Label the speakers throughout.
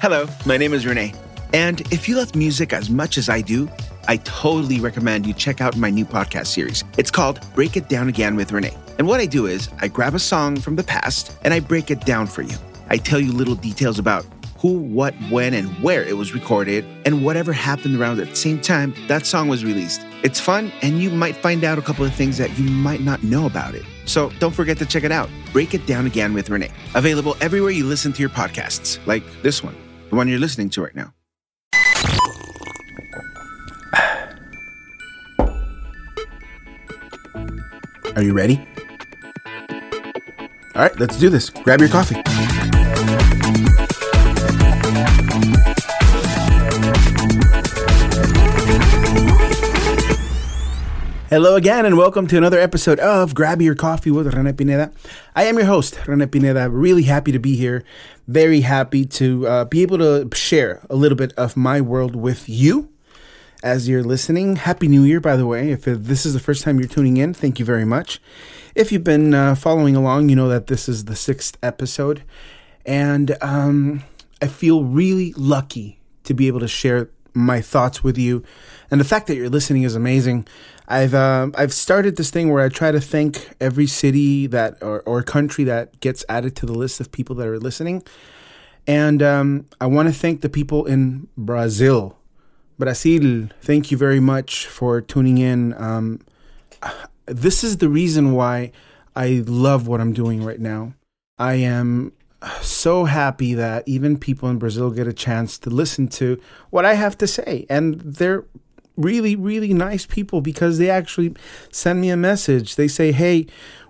Speaker 1: Hello, my name is Rene. And if you love music as much as I do, I totally recommend you check out my new podcast series. It's called Break It Down Again with Rene. And what I do is I grab a song from the past and I break it down for you. I tell you little details about who, what, when, and where it was recorded, and whatever happened around at the same time that song was released. It's fun, and you might find out a couple of things that you might not know about it. So don't forget to check it out. Break It Down Again with Rene. Available everywhere you listen to your podcasts, like this one, the one you're listening to right now. Are you ready? All right, let's do this. Grab your coffee. Hello again, and welcome to another episode of Grab Your Coffee with Rene Pineda. I am your host, Rene Pineda. Really happy to be here. Very happy to uh, be able to share a little bit of my world with you as you're listening. Happy New Year, by the way. If this is the first time you're tuning in, thank you very much. If you've been uh, following along, you know that this is the sixth episode, and um, I feel really lucky to be able to share my thoughts with you. And the fact that you're listening is amazing. I've uh, I've started this thing where I try to thank every city that or, or country that gets added to the list of people that are listening, and um, I want to thank the people in Brazil. Brazil, thank you very much for tuning in. Um, this is the reason why I love what I'm doing right now. I am so happy that even people in Brazil get a chance to listen to what I have to say, and they're really, really nice people because they actually send me a message. They say, hey,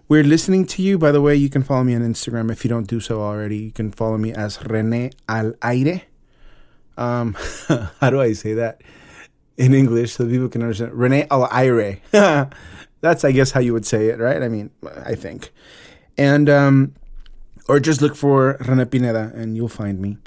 Speaker 1: we're listening to you. By the way, you can follow me on Instagram if you don't do so already. You can follow me as Rene Al Aire. Um, how do I say that in English so people can understand? Rene Al Aire. That's, I guess, how you would say it, right? I mean, I think. And, um, or just look for Rene Pineda and you'll find me.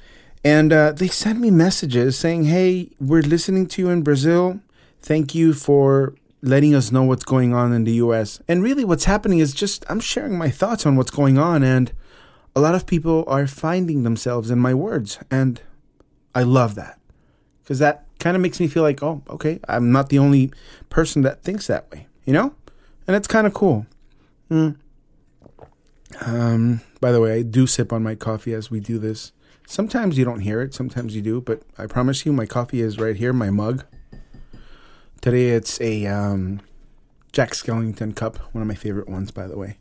Speaker 1: And uh, they send me messages saying, hey, we're listening to you in Brazil. Thank you for letting us know what's going on in the US. And really, what's happening is just I'm sharing my thoughts on what's going on, and a lot of people are finding themselves in my words. And I love that because that kind of makes me feel like, oh, okay, I'm not the only person that thinks that way, you know? And it's kind of cool. Mm. Um, by the way, I do sip on my coffee as we do this. Sometimes you don't hear it, sometimes you do, but I promise you, my coffee is right here, my mug. Today it's a um, Jack Skellington cup, one of my favorite ones, by the way.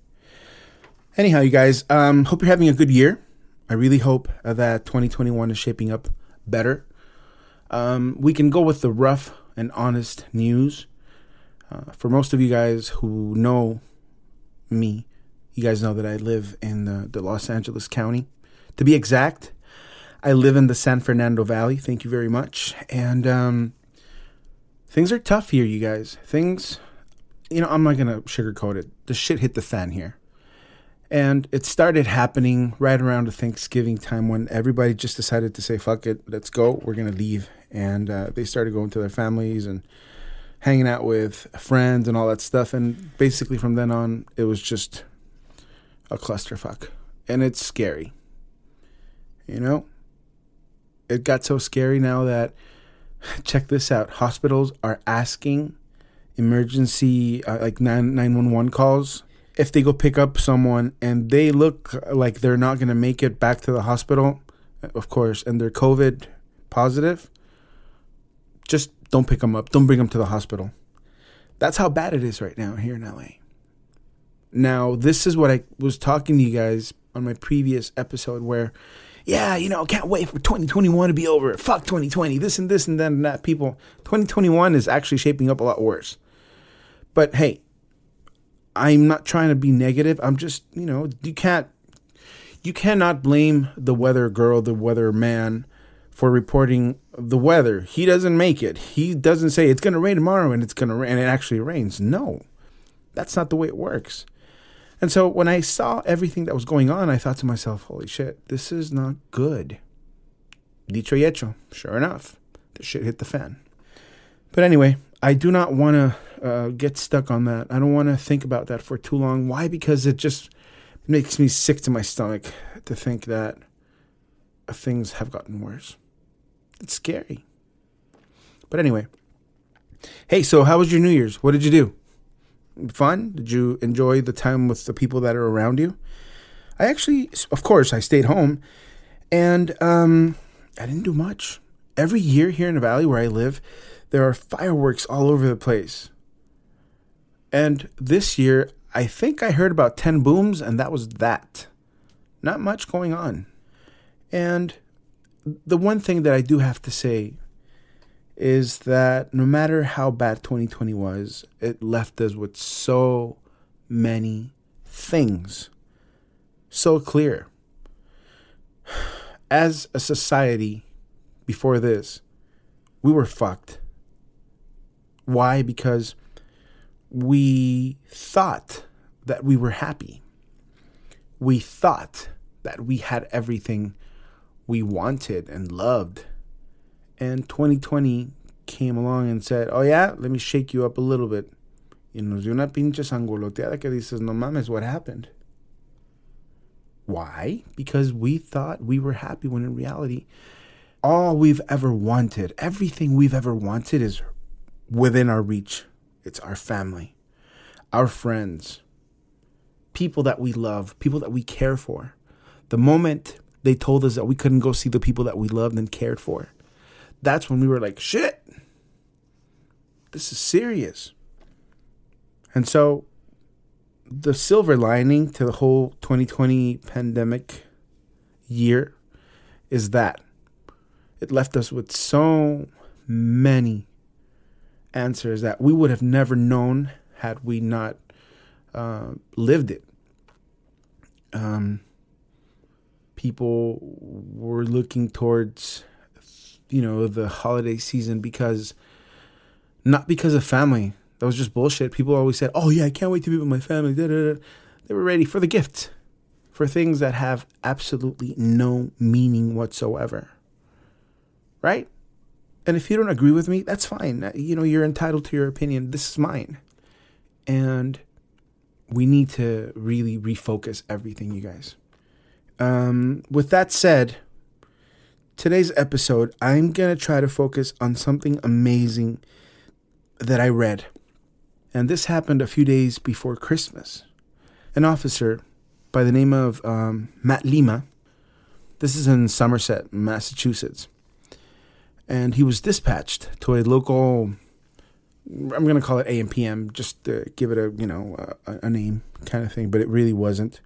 Speaker 1: Anyhow, you guys, um, hope you're having a good year. I really hope that 2021 is shaping up better. Um, we can go with the rough and honest news. Uh, for most of you guys who know me, you guys know that I live in the, the Los Angeles County. To be exact, I live in the San Fernando Valley. Thank you very much. And um, things are tough here, you guys. Things, you know, I'm not going to sugarcoat it. The shit hit the fan here. And it started happening right around the Thanksgiving time when everybody just decided to say, fuck it, let's go, we're going to leave. And uh, they started going to their families and hanging out with friends and all that stuff. And basically from then on, it was just a clusterfuck. And it's scary. You know? It got so scary now that check this out. Hospitals are asking emergency uh, like 9, 911 calls. If they go pick up someone and they look like they're not going to make it back to the hospital of course and they're covid positive just don't pick them up. Don't bring them to the hospital. That's how bad it is right now here in la now this is what i was talking to you guys on my previous episode where yeah, you know, can't wait for 2021 to be over. Fuck 2020, this and this and then and that. People, 2021 is actually shaping up a lot worse. But hey, I'm not trying to be negative. I'm just, you know, you can't, you cannot blame the weather girl, the weather man for reporting the weather. He doesn't make it. He doesn't say it's going to rain tomorrow and it's going to rain and it actually rains. No, that's not the way it works. And so when I saw everything that was going on, I thought to myself, holy shit, this is not good. Dicho y hecho. Sure enough, the shit hit the fan. But anyway, I do not want to uh, get stuck on that. I don't want to think about that for too long. Why? Because it just makes me sick to my stomach to think that things have gotten worse. It's scary. But anyway, hey, so how was your New Year's? What did you do? Fun? Did you enjoy the time with the people that are around you? I actually, of course, I stayed home and um, I didn't do much. Every year here in the valley where I live, there are fireworks all over the place. And this year, I think I heard about 10 booms, and that was that. Not much going on. And the one thing that I do have to say is that no matter how bad 2020 was, it left us with so many things so clear. As a society before this, we were fucked. Why? Because we thought that we were happy. We thought that we had everything we wanted and loved. And 2020 came along and said, Oh, yeah, let me shake you up a little bit. Y nos dio una pinche sangoloteada que dices, No mames, what happened? Why? Because we thought we were happy when in reality, all we've ever wanted, everything we've ever wanted is within our reach. It's our family, our friends, people that we love, people that we care for. The moment they told us that we couldn't go see the people that we loved and cared for, that's when we were like, shit, this is serious. And so the silver lining to the whole 2020 pandemic year is that it left us with so many answers that we would have never known had we not uh, lived it. Um, people were looking towards, you know, the holiday season because, not because of family, that was just bullshit. People always said, "Oh yeah, I can't wait to be with my family." Da, da, da. They were ready for the gifts, for things that have absolutely no meaning whatsoever. Right? And if you don't agree with me, that's fine. You know, you're entitled to your opinion. This is mine. And we need to really refocus everything, you guys. Um, with that said, today's episode, I'm going to try to focus on something amazing that I read and this happened a few days before Christmas. An officer by the name of um, Matt Lima, this is in Somerset, Massachusetts, and he was dispatched to a local. I'm going to call it AMPM, just to give it a you know a, a name kind of thing, but it really wasn't.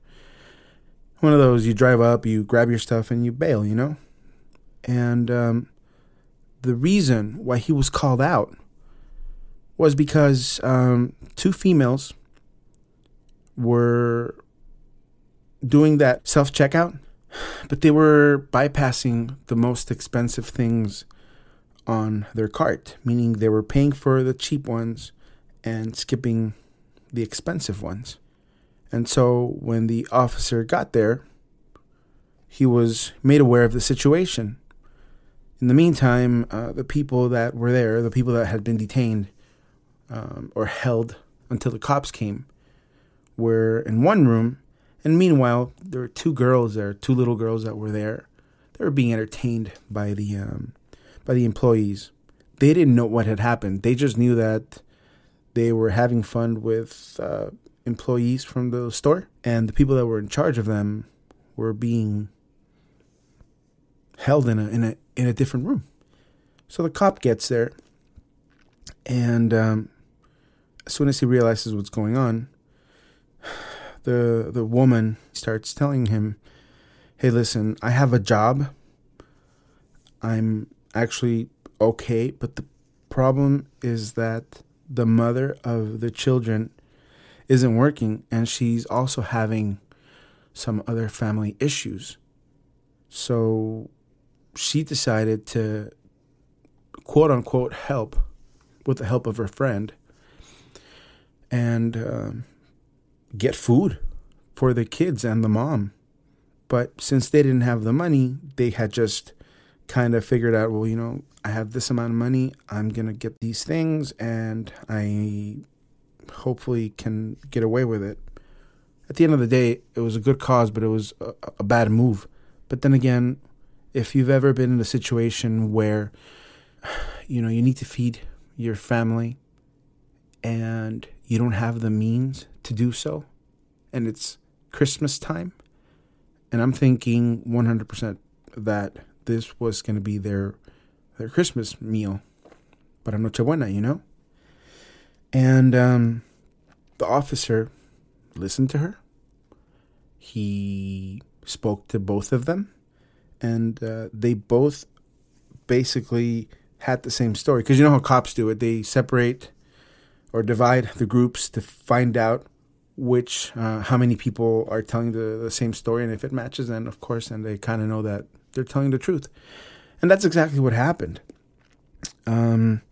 Speaker 1: One of those you drive up, you grab your stuff, and you bail, you know. And um, the reason why he was called out was because um, two females were doing that self checkout, but they were bypassing the most expensive things on their cart, meaning they were paying for the cheap ones and skipping the expensive ones. And so when the officer got there, he was made aware of the situation. In the meantime, uh, the people that were there, the people that had been detained, um, or held until the cops came were in one room. And meanwhile, there were two girls there, two little girls that were there. They were being entertained by the um, by the employees. They didn't know what had happened. They just knew that they were having fun with uh, employees from the store, and the people that were in charge of them were being held in a in a in a different room. So the cop gets there, and um, as soon as he realizes what's going on, the the woman starts telling him, "Hey, listen, I have a job. I'm actually okay, but the problem is that the mother of the children isn't working and she's also having some other family issues. So she decided to quote unquote help with the help of her friend and uh, get food for the kids and the mom. But since they didn't have the money, they had just kind of figured out, well, you know, I have this amount of money, I'm going to get these things, and I hopefully can get away with it. At the end of the day, it was a good cause, but it was a, a bad move. But then again, if you've ever been in a situation where you know you need to feed your family and you don't have the means to do so and it's Christmas time and I'm thinking 100% that this was going to be their their Christmas meal but i'm Nochebuena, you know? And um, the officer listened to her. He spoke to both of them, and uh, they both basically had the same story. Because you know how cops do it, they separate or divide the groups to find out which uh, how many people are telling the, the same story and if it matches then of course and they kind of know that they're telling the truth. And that's exactly what happened. Um,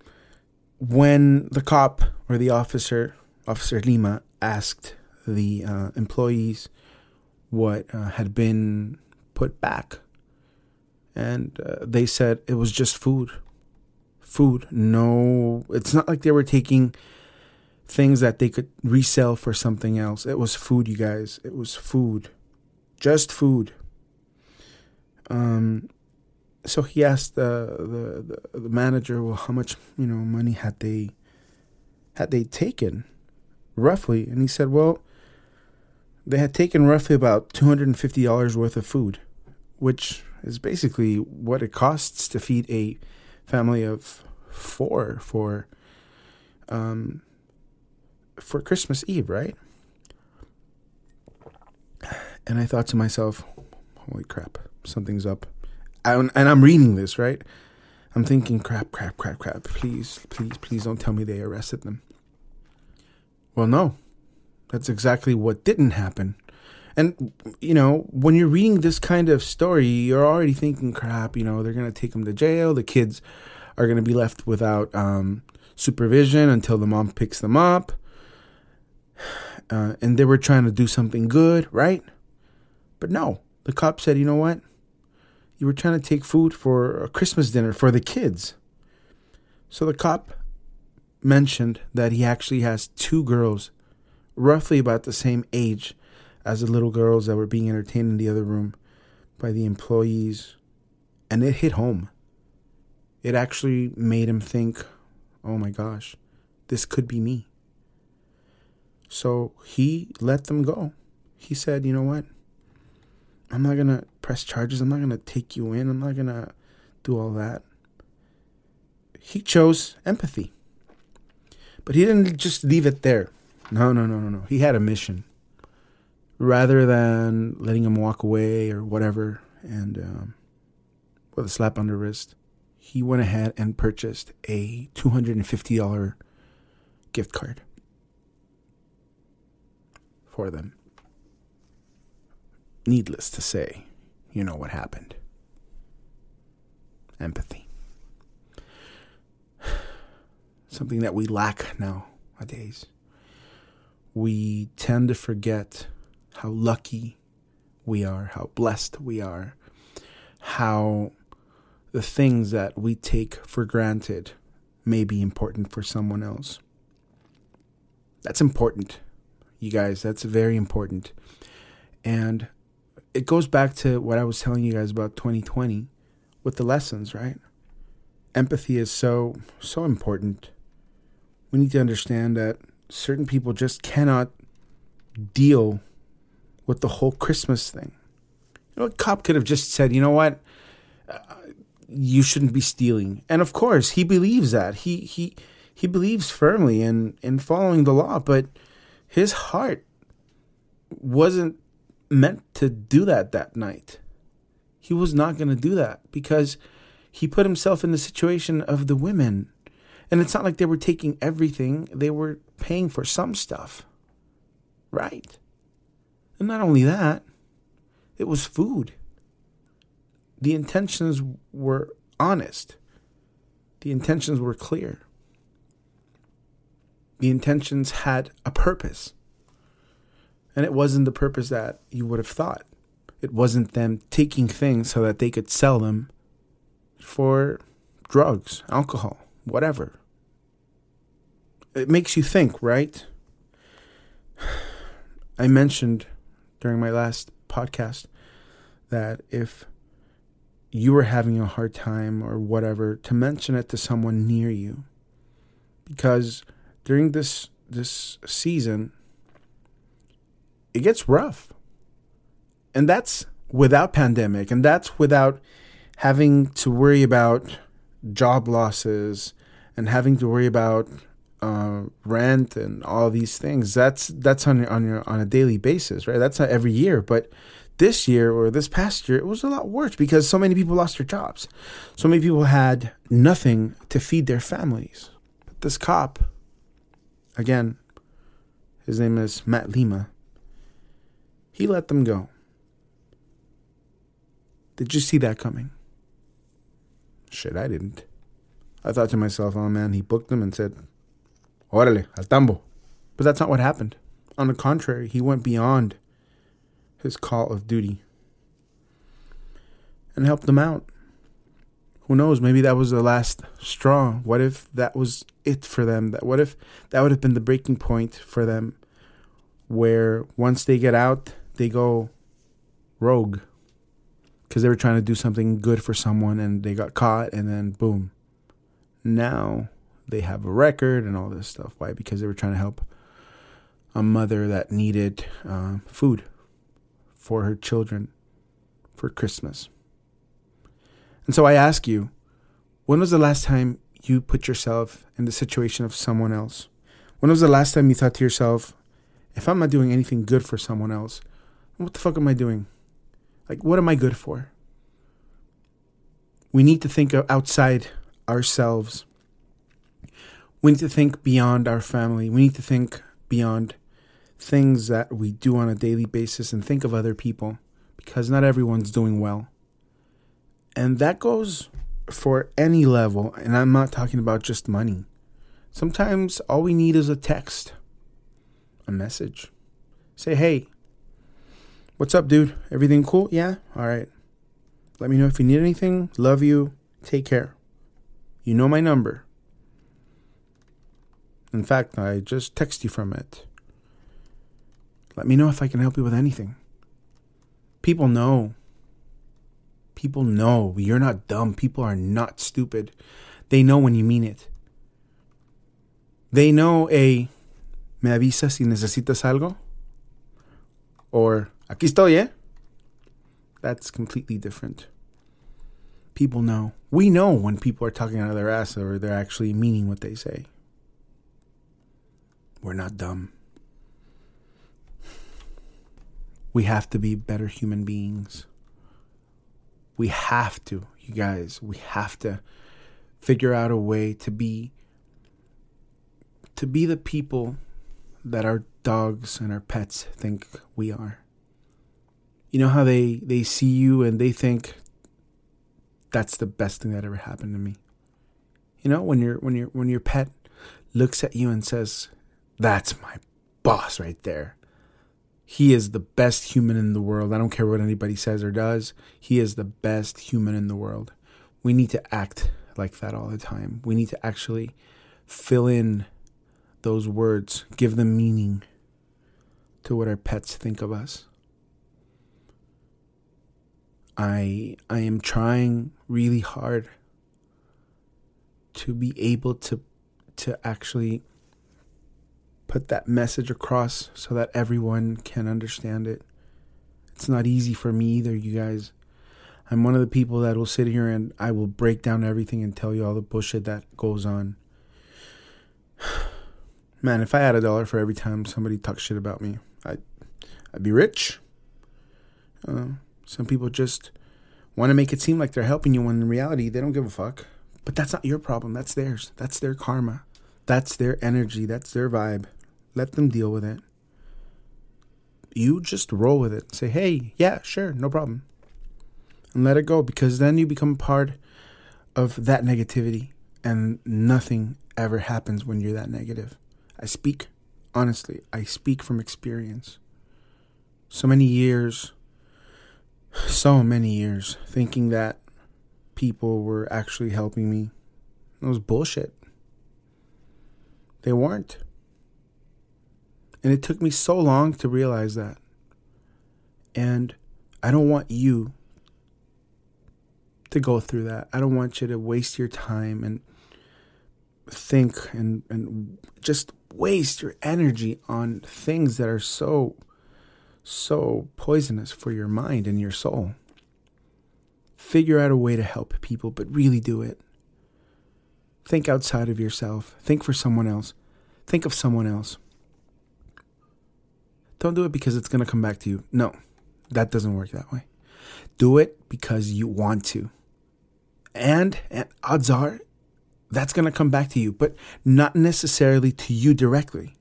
Speaker 1: when the cop or the officer officer lima asked the uh, employees what uh, had been put back and uh, they said it was just food food no it's not like they were taking things that they could resell for something else. It was food, you guys. It was food. Just food. Um so he asked the, the the, manager, well, how much, you know, money had they had they taken roughly? And he said, well, they had taken roughly about $250 worth of food, which is basically what it costs to feed a family of four for um for Christmas Eve, right? And I thought to myself, holy crap, something's up. and I'm reading this, right? I'm thinking, crap, crap, crap, crap. Please, please, please don't tell me they arrested them. Well, no. That's exactly what didn't happen. And, you know, when you're reading this kind of story, you're already thinking, crap, you know, they're to take them to jail. The kids are to be left without um, supervision until the mom picks them up uh, and they were trying to do something good, right? But no, the cop said, you know what? You were trying to take food for a Christmas dinner for the kids. So the cop mentioned that he actually has two girls, roughly about the same age as the little girls that were being entertained in the other room by the employees. And it hit home. It actually made him think, oh my gosh, this could be me. So he let them go. He said, you know what? I'm not going to press charges. I'm not going to take you in. I'm not going to do all that. He chose empathy. But he didn't just leave it there. No, no, no, no, no. He had a mission. Rather than letting him walk away or whatever and um, with a slap on the wrist, he went ahead and purchased a $250 gift card for them. Needless to say, you know what happened. Empathy. Something that we lack nowadays. We tend to forget how lucky we are, how blessed we are, how the things that we take for granted may be important for someone else. That's important you guys. That's very important. And it goes back to what I was telling you guys about 2020 with the lessons, right? Empathy is so, so important. We need to understand that certain people just cannot deal with the whole Christmas thing. You know, a cop could have just said, you know what? Uh, you shouldn't be stealing. And of course, he believes that. He, he, he believes firmly in, in following the law, but his heart wasn't meant to do that that night. He was not going to do that because he put himself in the situation of the women. And it's not like they were taking everything, they were paying for some stuff. Right? And not only that, it was food. The intentions were honest, the intentions were clear the intentions had a purpose. And it wasn't the purpose that you would have thought. It wasn't them taking things so that they could sell them for drugs, alcohol, whatever. It makes you think, right? I mentioned during my last podcast that if you were having a hard time or whatever, to mention it to someone near you. Because during this this season, it gets rough. And that's without pandemic and that's without having to worry about job losses and having to worry about uh, rent and all these things. That's that's on on your on a daily basis, right? That's not every year, but this year or this past year, it was a lot worse because so many people lost their jobs. So many people had nothing to feed their families. But this cop, again, his name is Matt Lima, he let them go. Did you see that coming? Shit, I didn't. I thought to myself, oh man, he booked them and said, Órale, al tambo. But that's not what happened. On the contrary, he went beyond his call of duty and helped them out. Who knows? Maybe that was the last straw. What if that was it for them? That what if that would have been the breaking point for them, where once they get out, they go rogue because they were trying to do something good for someone and they got caught, and then boom. Now they have a record and all this stuff. Why? Because they were trying to help a mother that needed uh, food for her children for Christmas. And so I ask you, when was the last time you put yourself in the situation of someone else? When was the last time you thought to yourself, if I'm not doing anything good for someone else, what the fuck am I doing? Like, what am I good for? We need to think outside ourselves we need to think beyond our family. We need to think beyond things that we do on a daily basis and think of other people because not everyone's doing well. And that goes for any level. And I'm not talking about just money. Sometimes all we need is a text, a message. Say, hey, what's up, dude? Everything cool? Yeah? All right. Let me know if you need anything. Love you. Take care. You know my number. In fact, I just text you from it. Let me know if I can help you with anything. People know. People know. You're not dumb. People are not stupid. They know when you mean it. They know a me avisa si necesitas algo or aquí estoy, eh? That's completely different. People know. We know when people are talking out of their ass or they're actually meaning what they say. We're not dumb. We have to be better human beings. We have to, you guys, we have to figure out a way to be to be the people that our dogs and our pets think we are. You know how they they see you and they think that's the best thing that ever happened to me. You know, when your when your when your pet looks at you and says, that's my boss right there. He is the best human in the world. I don't care what anybody says or does. He is the best human in the world. We need to act like that all the time. We need to actually fill in those words, give them meaning to what our pets think of us. I I am trying really hard to be able to to actually put that message across so that everyone can understand it. It's not easy for me either, you guys. I'm one of the people that will sit here and I will break down everything and tell you all the bullshit that goes on. Man, if I had a dollar for every time somebody talks shit about me, I'd, I'd be rich. Uh, some people just want to make it seem like they're helping you when in reality they don't give a fuck. But that's not your problem. That's theirs. That's their karma. That's their energy. That's their vibe. Let them deal with it. You just roll with it. Say, hey, yeah, sure, no problem. And let it go because then you become part of that negativity and nothing ever happens when you're that negative. I speak honestly, I speak from experience. So many years, so many years thinking that people were actually helping me. It was bullshit. They weren't. And it took me so long to realize that. And I don't want you to go through that. I don't want you to waste your time and think and and just waste your energy on things that are so so poisonous for your mind and your soul. Figure out a way to help people, but really do it. Think outside of yourself. Think for someone else. Think of someone else. Don't do it because it's going to come back to you. No, that doesn't work that way. Do it because you want to. And, and odds are that's going to come back to you, but not necessarily to you directly.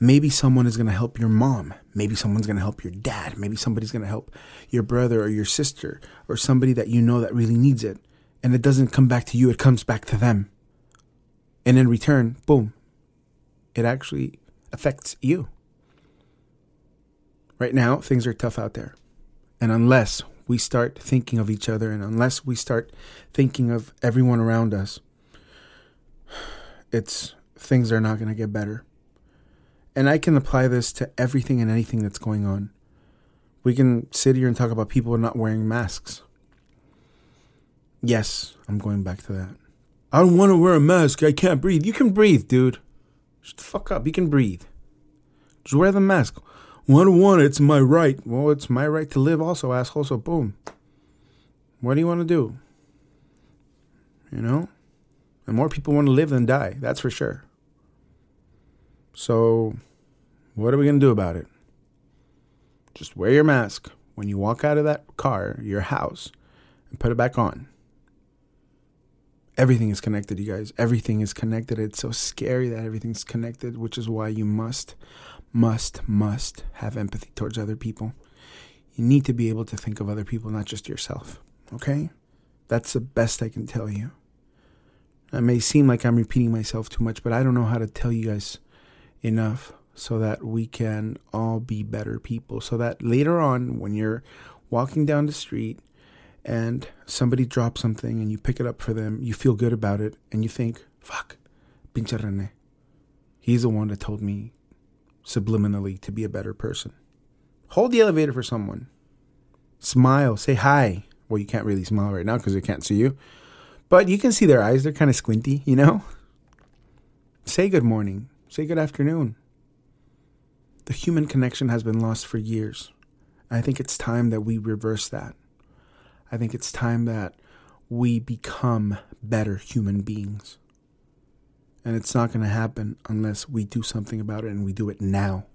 Speaker 1: Maybe someone is going to help your mom. Maybe someone's going to help your dad. Maybe somebody's going to help your brother or your sister or somebody that you know that really needs it. And it doesn't come back to you, it comes back to them. And in return, boom, it actually affects you. Right now, things are tough out there. And unless we start thinking of each other and unless we start thinking of everyone around us, it's things are not going to get better. And I can apply this to everything and anything that's going on. We can sit here and talk about people not wearing masks. Yes, I'm going back to that. I don't want to wear a mask. I can't breathe. You can breathe, dude. Shut the fuck up. You can breathe. Just wear the mask. Want it. It's my right. Well, it's my right to live also, asshole. So, boom. What do you want to do? You know? And more people want to live than die. That's for sure. So, what are we going to do about it? Just wear your mask when you walk out of that car, your house, and put it back on. Everything is connected, you guys. Everything is connected. It's so scary that everything's connected, which is why you must, must, must have empathy towards other people. You need to be able to think of other people, not just yourself. Okay? That's the best I can tell you. It may seem like I'm repeating myself too much, but I don't know how to tell you guys enough so that we can all be better people. So that later on, when you're walking down the street and somebody drops something and you pick it up for them, you feel good about it and you think, fuck, pinche Rene. He's the one that told me subliminally to be a better person. Hold the elevator for someone. Smile. Say hi. Well, you can't really smile right now because they can't see you. But you can see their eyes. They're kind of squinty, you know? Say good morning. Say good afternoon. The human connection has been lost for years. I think it's time that we reverse that. I think it's time that we become better human beings. And it's not going to happen unless we do something about it and we do it now.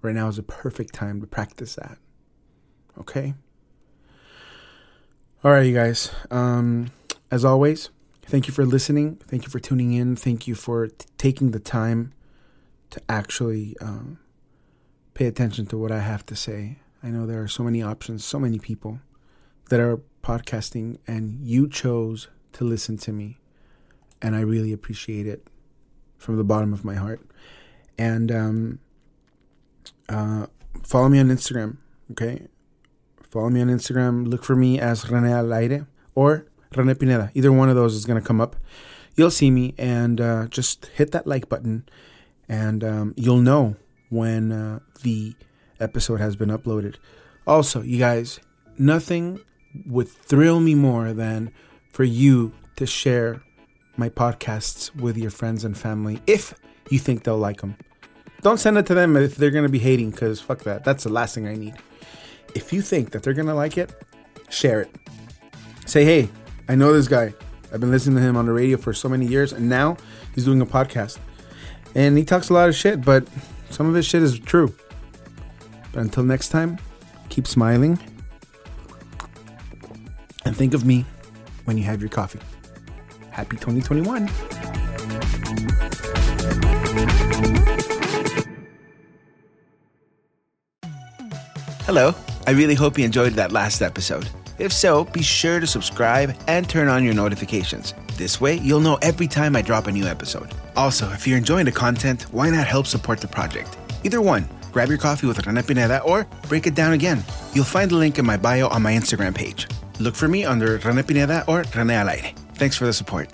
Speaker 1: Right now is a perfect time to practice that. Okay? All right, you guys. Um, as always, thank you for listening. Thank you for tuning in. Thank you for t- taking the time to actually um, pay attention to what I have to say. I know there are so many options, so many people that are podcasting, and you chose to listen to me. And I really appreciate it from the bottom of my heart. And um, uh, follow me on Instagram, okay? Follow me on Instagram. Look for me as Rene Alaire or Rene Pineda. Either one of those is going to come up. You'll see me and uh, just hit that like button, and um, you'll know when uh, the episode has been uploaded. Also, you guys, nothing would thrill me more than for you to share my podcasts with your friends and family if you think they'll like them. Don't send it to them if they're going to be hating, because fuck that. That's the last thing I need. If you think that they're going to like it, share it. Say, hey, I know this guy. I've been listening to him on the radio for so many years, and now he's doing a podcast. And he talks a lot of shit, but some of his shit is true. But until next time, keep smiling. And think of me when you have your coffee. Happy 2021.
Speaker 2: Hello. I really hope you enjoyed that last episode. If so, be sure to subscribe and turn on your notifications. This way, you'll know every time I drop a new episode. Also, if you're enjoying the content, why not help support the project? Either one, grab your coffee with Rene Pineda or break it down again. You'll find the link in my bio on my Instagram page. Look for me under Rene Pineda or Rene Al Aire. Thanks for the support.